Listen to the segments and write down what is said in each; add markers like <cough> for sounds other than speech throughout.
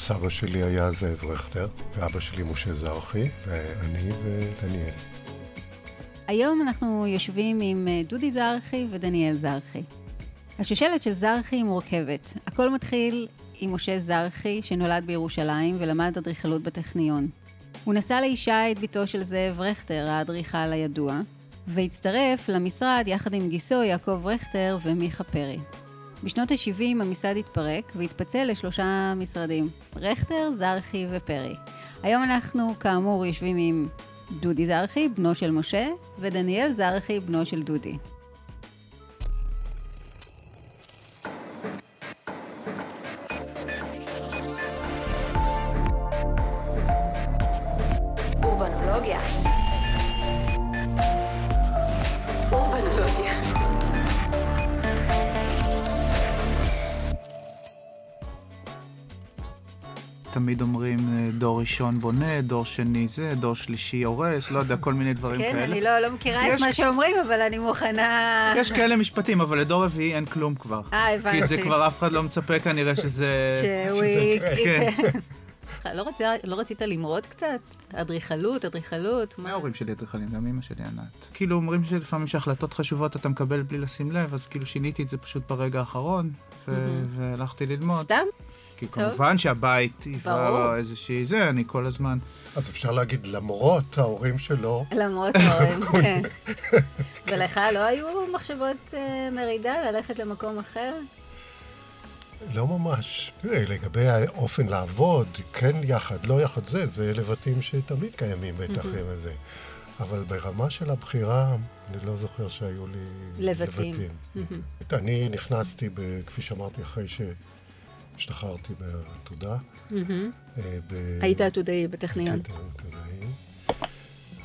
הסבא שלי היה זאב רכטר, ואבא שלי משה זרחי, ואני ודניאל. היום אנחנו יושבים עם אה, דודי זרחי ודניאל זרחי. השושלת של זרחי מורכבת. הכל מתחיל עם משה זרחי, שנולד בירושלים ולמד אדריכלות בטכניון. הוא נשא לאישה את בתו של זאב רכטר, האדריכל הידוע, והצטרף למשרד יחד עם גיסו יעקב רכטר ומיכה פרי. בשנות ה-70 המשרד התפרק והתפצל לשלושה משרדים, רכטר, זרחי ופרי. היום אנחנו כאמור יושבים עם דודי זרחי, בנו של משה, ודניאל זרחי, בנו של דודי. תמיד אומרים אה, דור ראשון בונה, דור שני זה, דור שלישי הורס, לא יודע, כל מיני דברים כן, כאלה. כן, אני לא, לא מכירה יש... את מה שאומרים, אבל אני מוכנה... יש כאלה משפטים, אבל לדור רביעי אין כלום כבר. אה, הבנתי. כי זה כבר אף אחד לא מצפה כנראה שזה... שהוא... כן. <laughs> לא, רצית, לא רצית למרוד קצת? אדריכלות, אדריכלות? מה ההורים שלי אדריכלים? גם אמא שלי ענת. כאילו אומרים שלפעמים שהחלטות חשובות אתה מקבל בלי לשים לב, אז כאילו שיניתי את זה פשוט ברגע האחרון, והלכתי ללמוד. סתם? כי כמובן שהבית היווה איזושהי זה, אני כל הזמן... אז אפשר להגיד, למרות ההורים שלו... למרות ההורים, <laughs> כן. ולך לא היו מחשבות אה, מרידה ללכת למקום אחר? לא ממש. לגבי האופן לעבוד, כן יחד, לא יחד, זה, זה לבטים שתמיד קיימים בטח עם זה. אבל ברמה של הבחירה, אני לא זוכר שהיו לי לבטים. לבטים. אני נכנסתי, כפי שאמרתי, אחרי ש... השתחררתי מהעתודה. אה, היית עתודאי בטכניון. הייתי עתודאי.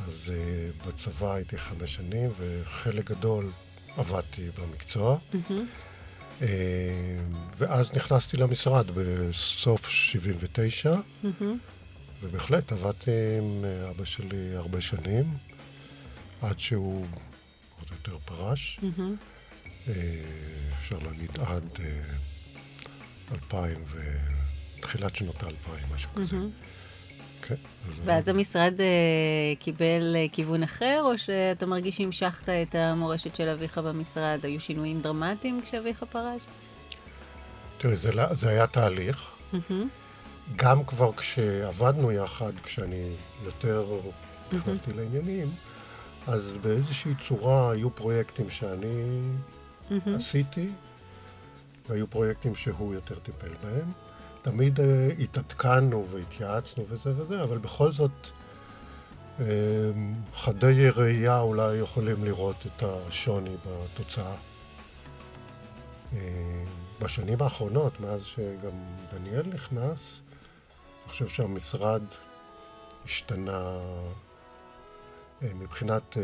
אז אה, בצבא הייתי חמש שנים, וחלק גדול עבדתי במקצוע. אה, ואז נכנסתי למשרד בסוף 79, ובהחלט עבדתי עם אבא שלי הרבה שנים, עד שהוא עוד יותר פרש. אפשר להגיד עד 2000 ותחילת שנות האלפיים, משהו כזה. כן. ואז המשרד uh, קיבל uh, כיוון אחר, או שאתה מרגיש שהמשכת את המורשת של אביך במשרד? היו שינויים דרמטיים כשאביך פרש? תראי, זה, לא- זה היה תהליך. גם כבר כשעבדנו יחד, כשאני יותר נכנסתי. לעניינים, אז באיזושהי צורה היו פרויקטים שאני. עשיתי, והיו פרויקטים שהוא יותר טיפל בהם. תמיד uh, התעדכנו והתייעצנו וזה וזה, אבל בכל זאת uh, חדי ראייה אולי יכולים לראות את השוני בתוצאה. Uh, בשנים האחרונות, מאז שגם דניאל נכנס, אני חושב שהמשרד השתנה מבחינת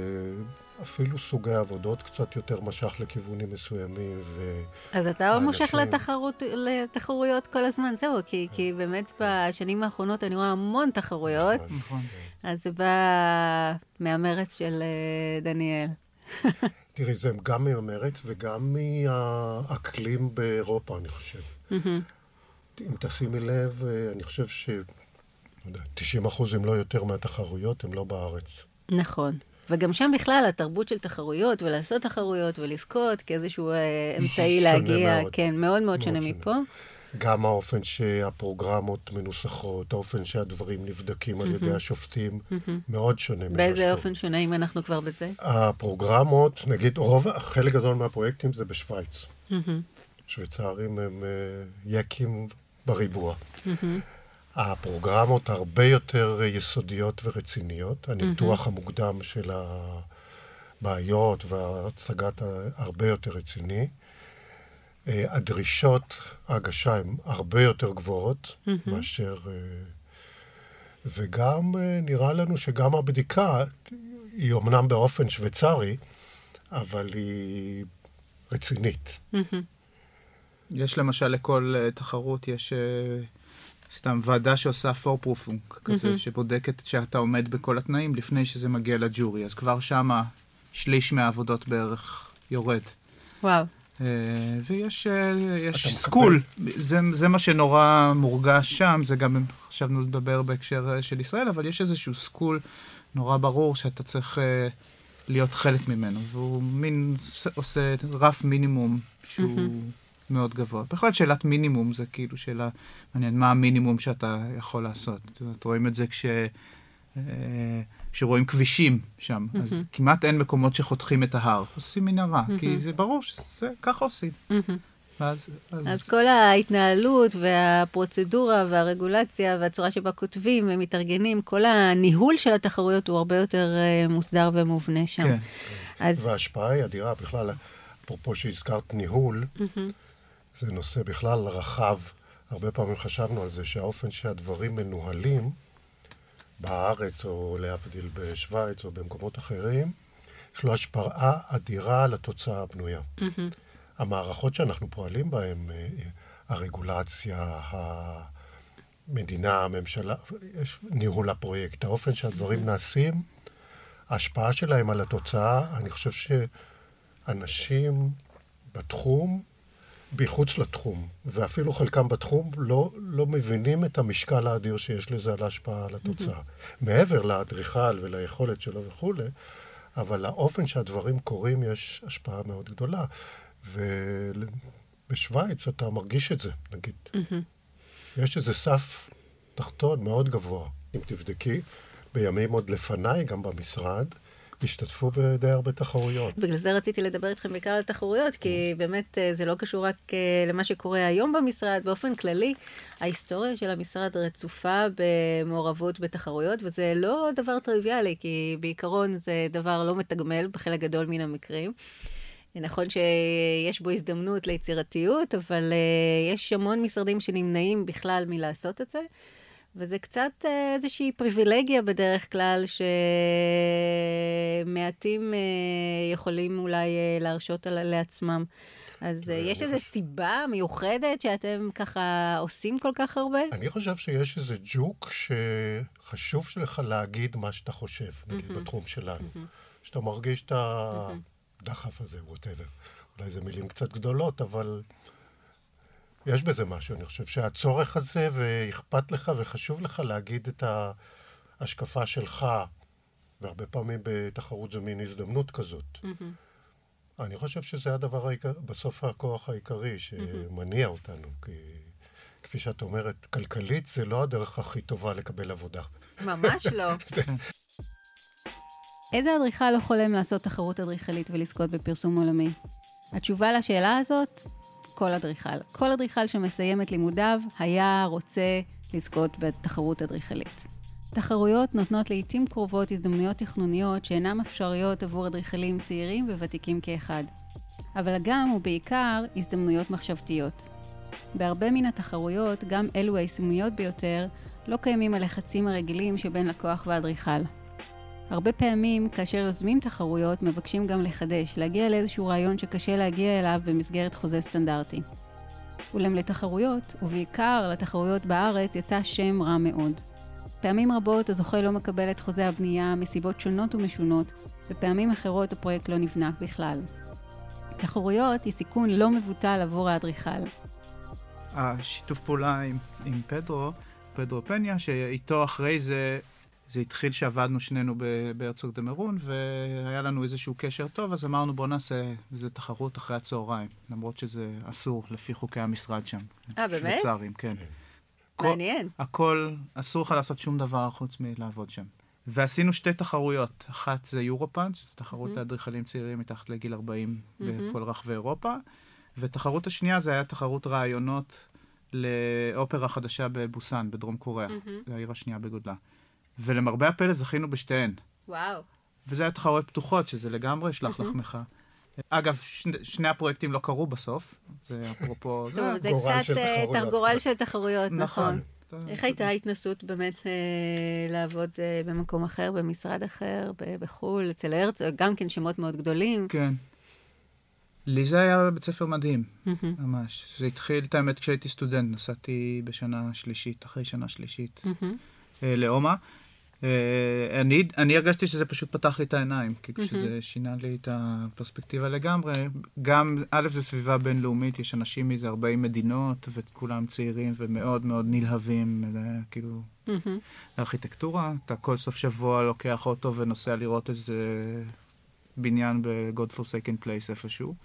אפילו סוגי עבודות קצת יותר משך לכיוונים מסוימים. ו... אז אתה האנשים... מושך לתחרות, לתחרויות כל הזמן, זהו, כי, כי באמת בשנים האחרונות אני רואה המון תחרויות, נכון. נכון. אז זה בא מהמרץ של אה, דניאל. <laughs> תראי, זה גם מהמרץ וגם מהאקלים באירופה, אני חושב. אם תשימי לב, אה, אני חושב ש... 90 אחוז, אם לא יותר מהתחרויות, הם לא בארץ. נכון. וגם שם בכלל התרבות של תחרויות, ולעשות תחרויות ולזכות כאיזשהו אה, <laughs> אמצעי להגיע, מאוד. כן, מאוד מאוד שונה מפה. גם האופן שהפרוגרמות מנוסחות, האופן שהדברים נבדקים על ידי השופטים, מאוד שונה. באיזה אופן שונה, אם אנחנו כבר בזה? הפרוגרמות, נגיד, רוב, חלק גדול מהפרויקטים זה בשוויץ. שוויצרים הם uh, יקים בריבוע. הפרוגרמות הרבה יותר יסודיות ורציניות. הניתוח mm-hmm. המוקדם של הבעיות והצגת הרבה יותר רציני. אה, הדרישות ההגשה הן הרבה יותר גבוהות mm-hmm. מאשר... אה, וגם אה, נראה לנו שגם הבדיקה היא אמנם באופן שוויצרי, אבל היא רצינית. Mm-hmm. יש למשל לכל תחרות, יש סתם ועדה שעושה for proofing, כזה, mm-hmm. שבודקת שאתה עומד בכל התנאים לפני שזה מגיע לג'ורי, אז כבר שמה שליש מהעבודות בערך יורד. וואו. אה, ויש אה, יש סקול, זה, זה מה שנורא מורגש שם, זה גם חשבנו לדבר בהקשר אה, של ישראל, אבל יש איזשהו סקול נורא ברור שאתה צריך להיות חלק ממנו, והוא מין עושה רף מינימום שהוא mm-hmm. מאוד גבוה. בכלל שאלת מינימום זה כאילו שאלה מעניינת, מה המינימום שאתה יכול לעשות. זאת אומרת, רואים את זה כש... שרואים כבישים שם, mm-hmm. אז כמעט אין מקומות שחותכים את ההר. עושים מנהרה, mm-hmm. כי זה ברור שככה עושים. Mm-hmm. אז, אז... אז כל ההתנהלות והפרוצדורה והרגולציה והצורה שבה כותבים ומתארגנים, כל הניהול של התחרויות הוא הרבה יותר uh, מוסדר ומובנה שם. כן. אז... וההשפעה היא אדירה בכלל, אפרופו שהזכרת ניהול, mm-hmm. זה נושא בכלל רחב. הרבה פעמים חשבנו על זה שהאופן שהדברים מנוהלים, בארץ, או להבדיל בשוויץ, או במקומות אחרים, יש לו השפעה אדירה על התוצאה הבנויה. Mm-hmm. המערכות שאנחנו פועלים בהן, אה, הרגולציה, המדינה, הממשלה, יש ניהול הפרויקט, האופן שהדברים mm-hmm. נעשים, ההשפעה שלהם על התוצאה, אני חושב שאנשים בתחום מחוץ לתחום, ואפילו חלקם בתחום לא, לא מבינים את המשקל האדיר שיש לזה על ההשפעה על התוצאה. Mm-hmm. מעבר לאדריכל וליכולת שלו וכולי, אבל לאופן שהדברים קורים יש השפעה מאוד גדולה. ובשוויץ אתה מרגיש את זה, נגיד. Mm-hmm. יש איזה סף תחתון מאוד גבוה. אם תבדקי, בימים עוד לפניי, גם במשרד, השתתפו בדי הרבה תחרויות. בגלל זה רציתי לדבר איתכם בעיקר על תחרויות, כי באמת אה, זה לא קשור רק אה, למה שקורה היום במשרד, באופן כללי, ההיסטוריה של המשרד רצופה במעורבות בתחרויות, וזה לא דבר טריוויאלי, כי בעיקרון זה דבר לא מתגמל בחלק גדול מן המקרים. נכון שיש בו הזדמנות ליצירתיות, אבל uh, יש המון משרדים שנמנעים בכלל מלעשות את זה. וזה קצת אה, איזושהי פריבילגיה בדרך כלל, שמעטים אה, יכולים אולי אה, להרשות על, לעצמם. אז יש איזו סיבה מיוחדת שאתם ככה עושים כל כך הרבה? אני חושב שיש איזה ג'וק שחשוב לך להגיד מה שאתה חושב, נגיד, בתחום שלנו. שאתה מרגיש את הדחף הזה, ווטאבר. אולי זה מילים קצת גדולות, אבל... יש בזה משהו, אני חושב שהצורך הזה, ואכפת לך וחשוב לך להגיד את ההשקפה שלך, והרבה פעמים בתחרות זו מין הזדמנות כזאת. Mm-hmm. אני חושב שזה הדבר, העיקר, בסוף הכוח העיקרי שמניע mm-hmm. אותנו, כי כפי שאת אומרת, כלכלית זה לא הדרך הכי טובה לקבל עבודה. ממש לא. <laughs> איזה אדריכל לא חולם לעשות תחרות אדריכלית ולזכות בפרסום עולמי? התשובה לשאלה הזאת כל אדריכל. כל אדריכל שמסיים את לימודיו היה רוצה לזכות בתחרות אדריכלית. תחרויות נותנות לעיתים קרובות הזדמנויות תכנוניות שאינן אפשריות עבור אדריכלים צעירים וותיקים כאחד. אבל גם ובעיקר הזדמנויות מחשבתיות. בהרבה מן התחרויות, גם אלו היישומיות ביותר, לא קיימים הלחצים הרגילים שבין לקוח ואדריכל. הרבה פעמים, כאשר יוזמים תחרויות, מבקשים גם לחדש, להגיע לאיזשהו רעיון שקשה להגיע אליו במסגרת חוזה סטנדרטי. אולם לתחרויות, ובעיקר לתחרויות בארץ, יצא שם רע מאוד. פעמים רבות הזוכה לא מקבל את חוזה הבנייה מסיבות שונות ומשונות, ופעמים אחרות הפרויקט לא נבנה בכלל. תחרויות היא סיכון לא מבוטל עבור האדריכל. השיתוף פעולה עם, עם פדרו, פדרו פניה, שאיתו אחרי זה זה התחיל שעבדנו שנינו בהרצוג דה מרון, והיה לנו איזשהו קשר טוב, אז אמרנו בוא נעשה איזה תחרות אחרי הצהריים, למרות שזה אסור לפי חוקי המשרד שם. אה, באמת? שוויצרים, כן. <laughs> מעניין. הכל, אסור לך לעשות שום דבר חוץ מלעבוד שם. ועשינו שתי תחרויות, אחת זה יורופאנט, שזו תחרות mm-hmm. לאדריכלים צעירים מתחת לגיל 40 mm-hmm. בכל רחבי אירופה, ותחרות השנייה זה היה תחרות רעיונות לאופרה חדשה בבוסן, בדרום קוריאה, mm-hmm. העיר השנייה בגודלה. ולמרבה הפלא זכינו בשתיהן. וואו. וזה היה תחרויות פתוחות, שזה לגמרי שלח לחמך. אגב, שני, שני הפרויקטים לא קרו בסוף, זה אפרופו... <laughs> טוב, זה קצת אה, גורל של תחרויות, נכון. נכון. איך הייתה ההתנסות באמת אה, לעבוד אה, במקום אחר, במשרד אחר, בחו"ל, אצל הרצוג, גם כן שמות מאוד גדולים? כן. לי זה היה בית ספר מדהים, ממש. זה התחיל, את האמת, כשהייתי סטודנט, נסעתי בשנה שלישית, אחרי שנה שלישית, לאומה. אה, אני, אני הרגשתי שזה פשוט פתח לי את העיניים, כאילו שזה שינה לי את הפרספקטיבה לגמרי. גם, א', זה סביבה בינלאומית, יש אנשים מאיזה 40 מדינות, וכולם צעירים ומאוד מאוד נלהבים, כאילו, לארכיטקטורה. אתה כל סוף שבוע לוקח אוטו ונוסע לראות איזה בניין ב-God Forsaken Place איפשהו.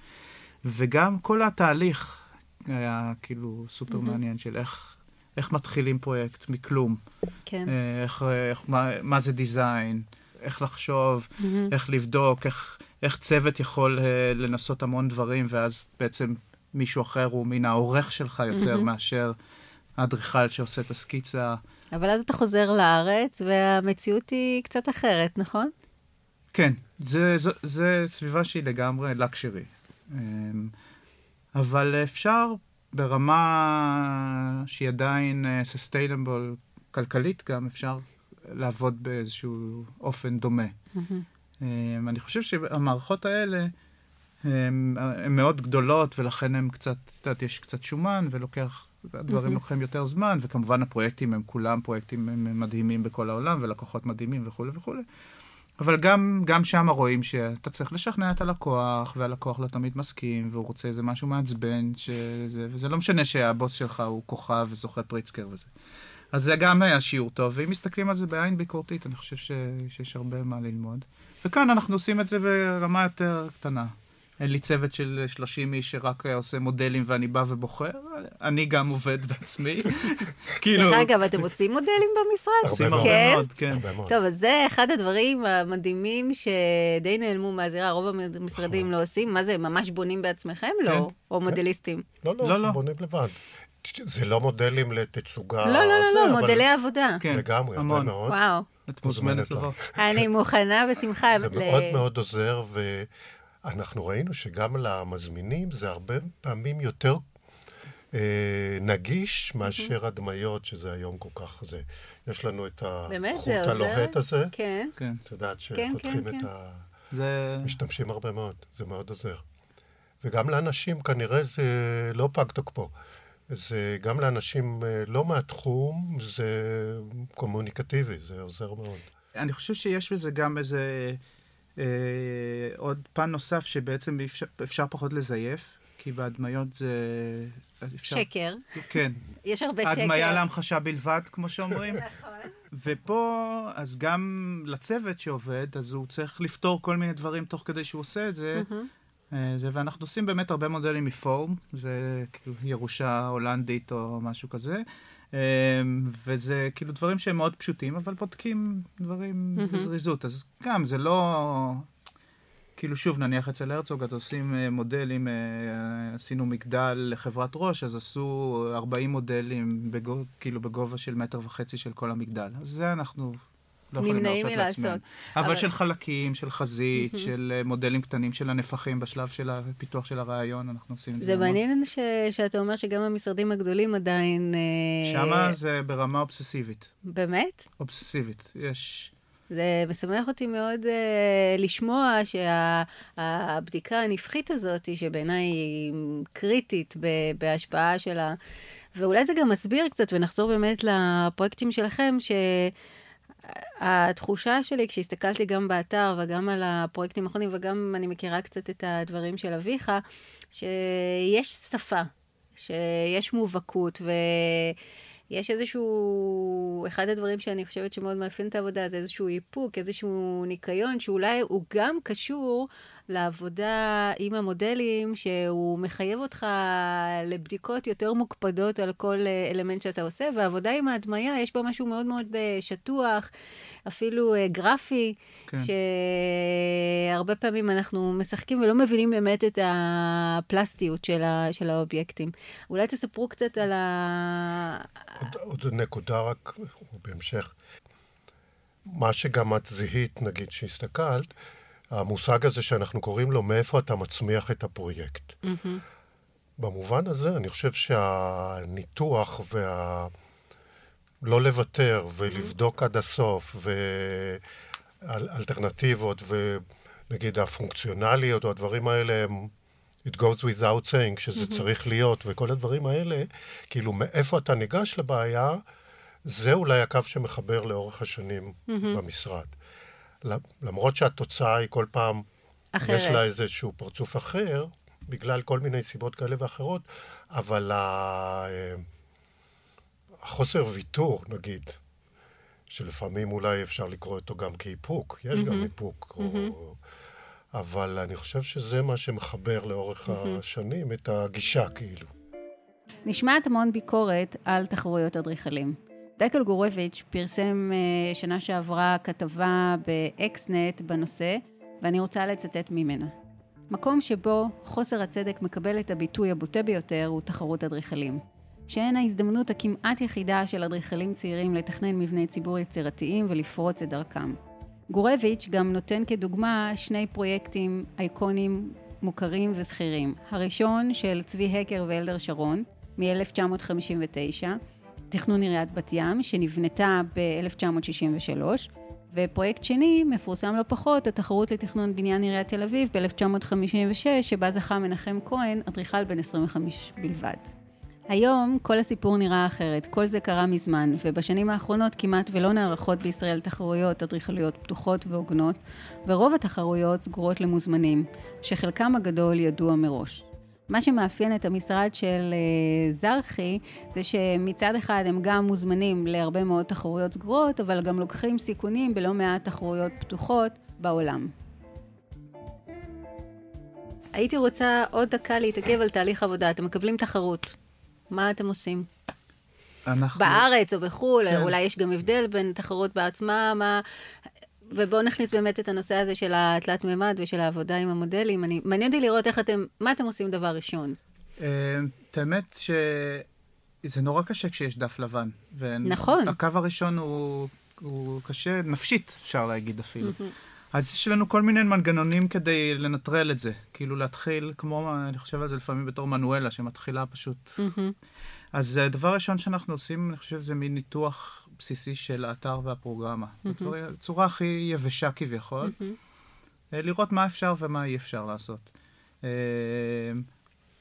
וגם כל התהליך היה כאילו סופר מעניין של איך... איך מתחילים פרויקט מכלום. כן. אה, איך, איך, מה, מה זה דיזיין, איך לחשוב, mm-hmm. איך לבדוק, איך, איך צוות יכול uh, לנסות המון דברים, ואז בעצם מישהו אחר הוא מן העורך שלך יותר mm-hmm. מאשר האדריכל שעושה את הסקיצה. אבל אז אתה חוזר לארץ, והמציאות היא קצת אחרת, נכון? כן, זה, זה, זה סביבה שהיא לגמרי לקשרי. אבל אפשר ברמה שהיא עדיין סוסטיינבול uh, כלכלית גם, אפשר לעבוד באיזשהו אופן דומה. Mm-hmm. אני חושב שהמערכות האלה הן מאוד גדולות, ולכן הן קצת, את יודעת, יש קצת שומן, ולוקח, הדברים mm-hmm. לוקחים יותר זמן, וכמובן הפרויקטים הם כולם פרויקטים מדהימים בכל העולם, ולקוחות מדהימים וכולי וכולי. אבל גם, גם שם רואים שאתה צריך לשכנע את הלקוח, והלקוח לא תמיד מסכים, והוא רוצה איזה משהו מעצבן, שזה, וזה לא משנה שהבוס שלך הוא כוכב וזוכה פריצקר וזה. אז זה גם היה שיעור טוב, ואם מסתכלים על זה בעין ביקורתית, אני חושב ש, שיש הרבה מה ללמוד. וכאן אנחנו עושים את זה ברמה יותר קטנה. אין לי צוות של 30 איש שרק עושה מודלים ואני בא ובוחר, אני גם עובד בעצמי. <laughs> כאילו... דרך אגב, אתם עושים מודלים במשרד? עושים הרבה מאוד, כן. טוב, אז זה אחד הדברים המדהימים שדי נעלמו מהזירה, רוב המשרדים לא עושים. מה זה, ממש בונים בעצמכם? לא. כן. או מודליסטים? לא, לא, לא, בונים לבד. זה לא מודלים לתצוגה. לא, לא, לא, לא, מודלי עבודה. כן, לגמרי, הרבה מאוד. וואו. את מוזמנת לבוא. אני מוכנה בשמחה. זה מאוד מאוד עוזר, אנחנו ראינו שגם למזמינים זה הרבה פעמים יותר אה, נגיש מאשר הדמיות, שזה היום כל כך זה. יש לנו את החוט הלוהט הזה. כן. כן. את יודעת כן, שחותכים כן, את כן. ה... זה... משתמשים הרבה מאוד, זה מאוד עוזר. וגם לאנשים כנראה זה לא פג תוקפו. זה גם לאנשים אה, לא מהתחום, זה קומוניקטיבי, זה עוזר מאוד. אני חושב שיש בזה גם איזה... אה, עוד פן נוסף שבעצם אפשר, אפשר פחות לזייף, כי בהדמיות זה... אפשר... שקר. כן. יש הרבה שקר. הדמיה להמחשה בלבד, כמו שאומרים. נכון. ופה, אז גם לצוות שעובד, אז הוא צריך לפתור כל מיני דברים תוך כדי שהוא עושה את זה. אה, זה, ואנחנו עושים באמת הרבה מודלים מפורם, זה כאילו ירושה הולנדית או משהו כזה. אמ, וזה כאילו דברים שהם מאוד פשוטים, אבל בודקים דברים mm-hmm. בזריזות. אז גם, זה לא... כאילו שוב, נניח אצל הרצוג, אז עושים אה, מודלים, אה, עשינו מגדל לחברת ראש, אז עשו 40 מודלים בגו, כאילו בגובה של מטר וחצי של כל המגדל. אז זה אנחנו לא יכולים להרשות לעצמנו. אבל, אבל של חלקים, של חזית, mm-hmm. של אה, מודלים קטנים של הנפחים בשלב של הפיתוח של הרעיון, אנחנו עושים את זה. זה מעניין ש... שאתה אומר שגם המשרדים הגדולים עדיין... אה, שמה זה ברמה אובססיבית. באמת? אובססיבית. יש... זה משמח אותי מאוד uh, לשמוע שהבדיקה שה, הנפחית הזאת, שבעיניי היא קריטית בהשפעה שלה, ואולי זה גם מסביר קצת, ונחזור באמת לפרויקטים שלכם, ש... התחושה שלי, כשהסתכלתי גם באתר וגם על הפרויקטים האחרונים, וגם אני מכירה קצת את הדברים של אביך, שיש שפה, שיש מובהקות, ויש איזשהו, אחד הדברים שאני חושבת שמאוד מאפיין את העבודה, זה איזשהו איפוק, איזשהו ניקיון, שאולי הוא גם קשור לעבודה עם המודלים, שהוא מחייב אותך לבדיקות יותר מוקפדות על כל אה, אלמנט שאתה עושה, והעבודה עם ההדמיה, יש בה משהו מאוד מאוד אה, שטוח, אפילו אה, גרפי, כן. שהרבה פעמים אנחנו משחקים ולא מבינים באמת את הפלסטיות של, ה... של האובייקטים. אולי תספרו קצת על ה... עוד, עוד נקודה רק בהמשך. מה שגם את זיהית, נגיד, שהסתכלת, המושג הזה שאנחנו קוראים לו מאיפה אתה מצמיח את הפרויקט. Mm-hmm. במובן הזה, אני חושב שהניתוח וה... לא לוותר ולבדוק עד הסוף, ואלטרנטיבות, ונגיד הפונקציונליות או הדברים האלה הם... It goes without saying, שזה mm-hmm. צריך להיות, וכל הדברים האלה, כאילו, מאיפה אתה ניגש לבעיה, זה אולי הקו שמחבר לאורך השנים mm-hmm. במשרד. למרות שהתוצאה היא כל פעם, אחרת. יש לה איזשהו פרצוף אחר, בגלל כל מיני סיבות כאלה ואחרות, אבל החוסר ויתור, נגיד, שלפעמים אולי אפשר לקרוא אותו גם כאיפוק, יש mm-hmm. גם איפוק, mm-hmm. או... אבל אני חושב שזה מה שמחבר לאורך mm-hmm. השנים את הגישה, כאילו. נשמעת המון ביקורת על תחרויות אדריכלים. דקל גורביץ' פרסם uh, שנה שעברה כתבה באקסנט בנושא, ואני רוצה לצטט ממנה. מקום שבו חוסר הצדק מקבל את הביטוי הבוטה ביותר הוא תחרות אדריכלים. שהן ההזדמנות הכמעט יחידה של אדריכלים צעירים לתכנן מבני ציבור יצירתיים ולפרוץ את דרכם. גורביץ' גם נותן כדוגמה שני פרויקטים אייקונים מוכרים וזכירים. הראשון של צבי הקר ואלדר שרון, מ-1959, תכנון עיריית בת ים, שנבנתה ב-1963, ופרויקט שני, מפורסם לא פחות, התחרות לתכנון בניין עיריית תל אביב ב-1956, שבה זכה מנחם כהן, אדריכל בן 25 בלבד. היום כל הסיפור נראה אחרת, כל זה קרה מזמן, ובשנים האחרונות כמעט ולא נערכות בישראל תחרויות אדריכליות פתוחות והוגנות, ורוב התחרויות סגורות למוזמנים, שחלקם הגדול ידוע מראש. מה שמאפיין את המשרד של uh, זרחי זה שמצד אחד הם גם מוזמנים להרבה מאוד תחרויות סגורות, אבל גם לוקחים סיכונים בלא מעט תחרויות פתוחות בעולם. הייתי רוצה עוד דקה להתעכב על תהליך עבודה. אתם מקבלים תחרות. מה אתם עושים? אנחנו... בארץ או בחו"ל, כן. אולי יש גם הבדל בין תחרות בעצמה, מה... ובואו נכניס באמת את הנושא הזה של התלת מימד ושל העבודה עם המודלים. אני, מעניין אותי לראות איך אתם, מה אתם עושים דבר ראשון. אה, את האמת שזה נורא קשה כשיש דף לבן. נכון. הקו הראשון הוא, הוא קשה, נפשית אפשר להגיד אפילו. אז יש לנו כל מיני מנגנונים כדי לנטרל את זה. כאילו להתחיל, כמו, אני חושב על זה לפעמים בתור מנואלה, שמתחילה פשוט. אז הדבר הראשון שאנחנו עושים, אני חושב, זה מין ניתוח בסיסי של האתר והפרוגרמה. Mm-hmm. בצורה הכי יבשה כביכול. Mm-hmm. לראות מה אפשר ומה אי אפשר לעשות. אה,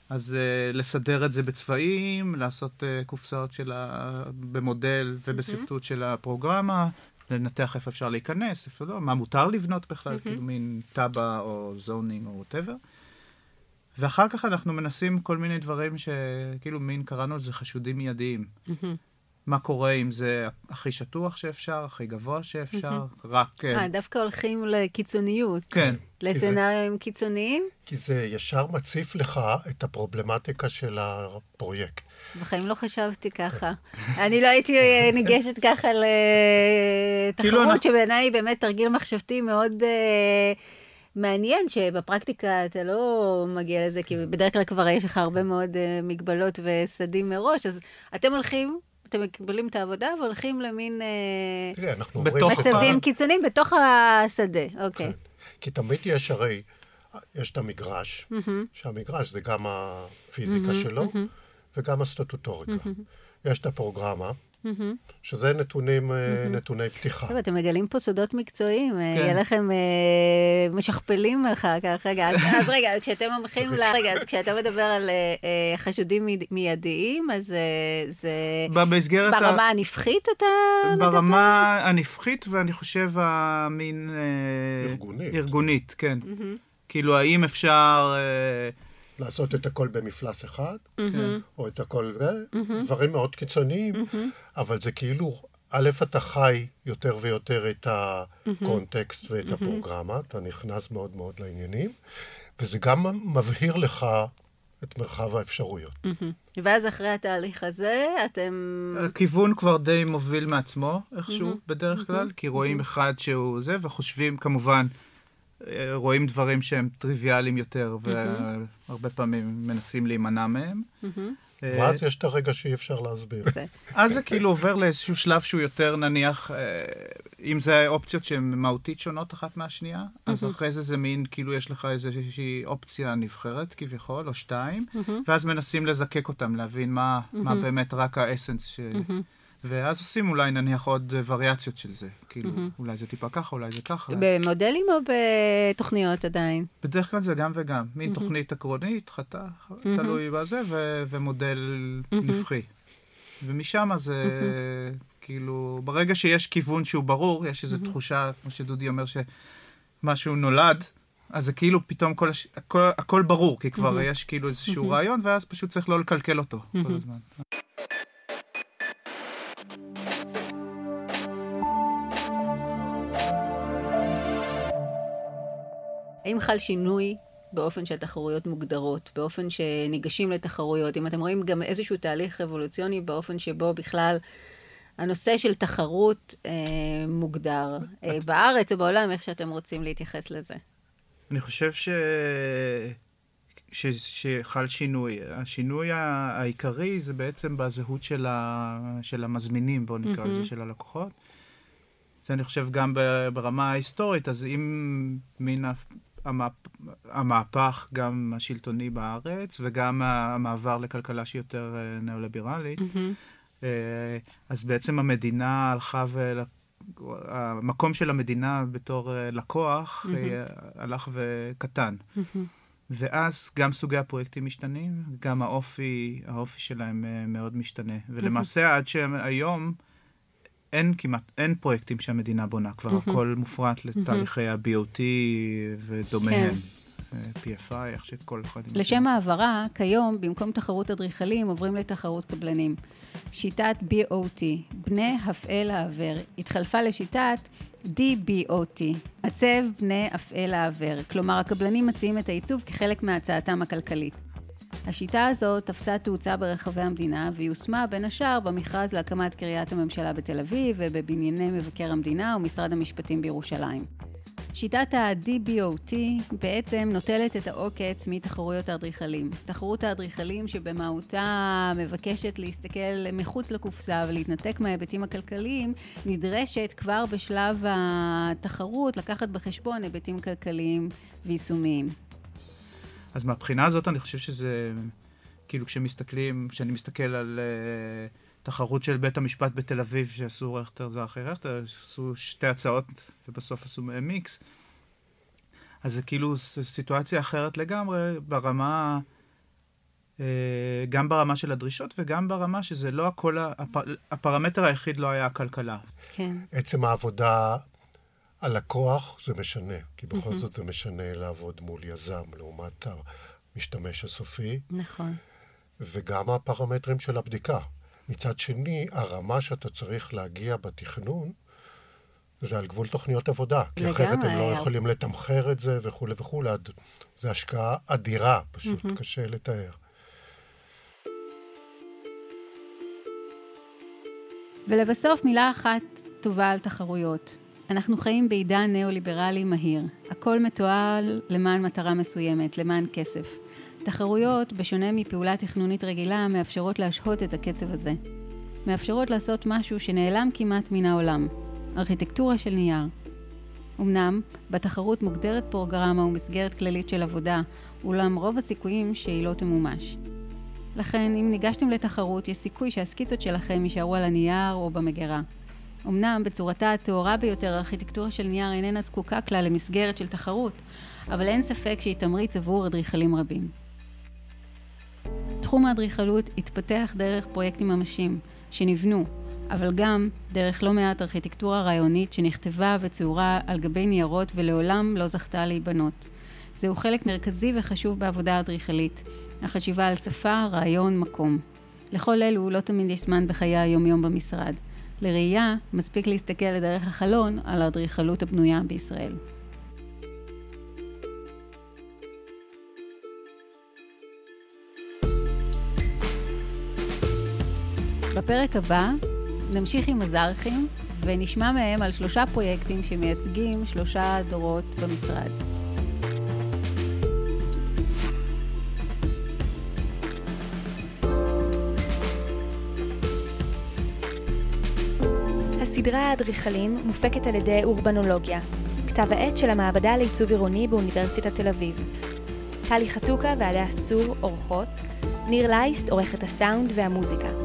אז אה, לסדר את זה בצבעים, לעשות קופסאות של ה... במודל ובשרטוט mm-hmm. של הפרוגרמה, לנתח איפה אפשר להיכנס, איפה לא, מה מותר לבנות בכלל, mm-hmm. כאילו מין טאבה או זונינג או ווטאבר. ואחר כך אנחנו מנסים כל מיני דברים שכאילו מין קראנו לזה חשודים מיידיים. Mm-hmm. מה קורה אם זה הכי שטוח שאפשר, הכי גבוה שאפשר, רק... כן. אה, דווקא הולכים לקיצוניות. כן. לסצנריונים קיצוניים? כי זה ישר מציף לך את הפרובלמטיקה של הפרויקט. בחיים לא חשבתי ככה. אני לא הייתי אה, ניגשת ככה לתחרות, כאילו שבעיניי היא באמת תרגיל מחשבתי מאוד... Uh, מעניין שבפרקטיקה אתה לא מגיע לזה, כי בדרך כלל כבר יש לך הרבה מאוד uh, מגבלות וסדים מראש, אז אתם הולכים אתם מקבלים את העבודה והולכים למין תראה, אנחנו מצבים קיצוניים בתוך השדה, אוקיי. כן. כי תמיד יש הרי, יש את המגרש, שהמגרש זה גם הפיזיקה שלו וגם הסטטוטוריקה. יש את הפרוגרמה, Mm-hmm. שזה נתונים, mm-hmm. נתוני פתיחה. טוב, אתם מגלים פה סודות מקצועיים, כן. יהיה לכם אה, משכפלים אחר כך. רגע, אז, <laughs> אז רגע, כשאתם הולכים ל... רגע, אז כשאתה מדבר על אה, חשודים מיידיים, אז אה, זה... במסגרת... ברמה ה... הנפחית אתה מדבר? ברמה הנפחית, ואני חושב המין... אה, ארגונית. ארגונית, כן. Mm-hmm. כאילו, האם אפשר... אה, לעשות את הכל במפלס אחד, mm-hmm. או את הכל, mm-hmm. דברים מאוד קיצוניים, mm-hmm. אבל זה כאילו, א', אתה חי יותר ויותר את הקונטקסט mm-hmm. ואת mm-hmm. הפרוגרמה, אתה נכנס מאוד מאוד לעניינים, וזה גם מבהיר לך את מרחב האפשרויות. Mm-hmm. ואז אחרי התהליך הזה, אתם... הכיוון כבר די מוביל מעצמו, איכשהו, mm-hmm. בדרך כלל, mm-hmm. כי רואים mm-hmm. אחד שהוא זה, וחושבים כמובן... רואים דברים שהם טריוויאליים יותר, והרבה פעמים מנסים להימנע מהם. אה, ואז יש את הרגע שאי אפשר להסביר. אז זה כאילו עובר לאיזשהו שלב שהוא יותר נניח, אה, אם זה אופציות שהן מהותית שונות אחת מהשנייה, אז אחרי זה זה מין, כאילו יש לך איזושהי אופציה נבחרת כביכול, או שתיים, ואז מנסים לזקק אותם, להבין מה באמת רק האסנס ואז עושים אולי נניח עוד וריאציות של זה. כאילו, mm-hmm. אולי זה טיפה ככה, אולי זה ככה. במודלים או בתוכניות עדיין? בדרך כלל זה גם וגם. מין mm-hmm. תוכנית עקרונית, חתך, mm-hmm. תלוי בזה, ו- ומודל mm-hmm. נפחי. ומשם זה, mm-hmm. כאילו, ברגע שיש כיוון שהוא ברור, יש איזו תחושה, כמו שדודי אומר, שמשהו נולד, אז זה כאילו פתאום כל הש... הכל, הכל ברור, כי כבר יש כאילו איזשהו רעיון, ואז פשוט צריך לא לקלקל אותו כל הזמן. האם חל שינוי באופן שהתחרויות מוגדרות, באופן שניגשים לתחרויות? אם אתם רואים גם איזשהו תהליך אבולוציוני באופן שבו בכלל הנושא של תחרות אה, מוגדר, אה, בארץ או בעולם, איך שאתם רוצים להתייחס לזה. אני חושב ש... ש... שחל שינוי. השינוי העיקרי זה בעצם בזהות של, ה... של המזמינים, בואו נקרא לזה, mm-hmm. של הלקוחות. זה אני חושב גם ברמה ההיסטורית, אז אם מן המהפ... המהפך גם השלטוני בארץ, וגם המעבר לכלכלה שהיא יותר אה, ניאו-ליברלית, mm-hmm. אז בעצם המדינה הלכה ול... המקום של המדינה בתור אה, לקוח mm-hmm. הלך וקטן. Mm-hmm. ואז גם סוגי הפרויקטים משתנים, גם האופי, האופי שלהם מאוד משתנה. ולמעשה, mm-hmm. עד שהיום אין כמעט, אין פרויקטים שהמדינה בונה, כבר mm-hmm. הכל מופרט לתהליכי mm-hmm. ה-BOT ודומיהם. כן. PFI, איך שכל אחד... לשם העברה, כיום, במקום תחרות אדריכלים, עוברים לתחרות קבלנים. שיטת BOT, בני הפעל העבר, התחלפה לשיטת DBOT, עצב בני הפעל העבר. כלומר, הקבלנים מציעים את העיצוב כחלק מהצעתם הכלכלית. השיטה הזאת תפסה תאוצה ברחבי המדינה ויושמה בין השאר במכרז להקמת קריית הממשלה בתל אביב ובבנייני מבקר המדינה ומשרד המשפטים בירושלים. שיטת ה-DBOT בעצם נוטלת את העוקץ מתחרויות האדריכלים. תחרות האדריכלים שבמהותה מבקשת להסתכל מחוץ לקופסה ולהתנתק מההיבטים הכלכליים, נדרשת כבר בשלב התחרות לקחת בחשבון היבטים כלכליים ויישומיים. אז מהבחינה הזאת אני חושב שזה, כאילו כשמסתכלים, כשאני מסתכל על uh, תחרות של בית המשפט בתל אביב, שעשו רכטר זה אחרי רכטר, שעשו שתי הצעות ובסוף עשו מיקס, אז זה כאילו סיטואציה אחרת לגמרי ברמה... uh, גם ברמה של הדרישות וגם ברמה שזה לא הכל, הפ, הפרמטר היחיד לא היה הכלכלה. כן. עצם העבודה הלקוח זה משנה, כי בכל mm-hmm. זאת זה משנה לעבוד מול יזם לעומת המשתמש הסופי. נכון. וגם הפרמטרים של הבדיקה. מצד שני, הרמה שאתה צריך להגיע בתכנון, זה על גבול תוכניות עבודה. כי אחרת הם לא יכולים לתמחר את זה וכולי וכולי. זו השקעה אדירה, פשוט mm-hmm. קשה לתאר. ולבסוף מילה אחת טובה על תחרויות. אנחנו חיים בעידן ניאו-ליברלי מהיר. הכל מתועל למען מטרה מסוימת, למען כסף. תחרויות, בשונה מפעולה תכנונית רגילה, מאפשרות להשהות את הקצב הזה. מאפשרות לעשות משהו שנעלם כמעט מן העולם. ארכיטקטורה של נייר. אמנם, בתחרות מוגדרת פרוגרמה ומסגרת כללית של עבודה, אולם רוב הסיכויים שהיא לא תמומש. לכן, אם ניגשתם לתחרות, יש סיכוי שהסקיצות שלכם יישארו על הנייר או במגירה. אמנם בצורתה הטהורה ביותר הארכיטקטורה של נייר איננה זקוקה כלל למסגרת של תחרות, אבל אין ספק שהיא תמריץ עבור אדריכלים רבים. תחום האדריכלות התפתח דרך פרויקטים ממשיים, שנבנו, אבל גם דרך לא מעט ארכיטקטורה רעיונית שנכתבה וצורה על גבי ניירות ולעולם לא זכתה להיבנות. זהו חלק מרכזי וחשוב בעבודה האדריכלית, החשיבה על שפה, רעיון, מקום. לכל אלו לא תמיד יש זמן בחיי היומיום במשרד. לראייה, מספיק להסתכל לדרך החלון על האדריכלות הבנויה בישראל. בפרק הבא נמשיך עם הזרחים ונשמע מהם על שלושה פרויקטים שמייצגים שלושה דורות במשרד. הסדרה האדריכלים מופקת על ידי אורבנולוגיה, כתב העת של המעבדה לעיצוב עירוני באוניברסיטת תל אביב. טלי חתוקה והדס צור עורכות, ניר לייסט עורך את הסאונד והמוזיקה.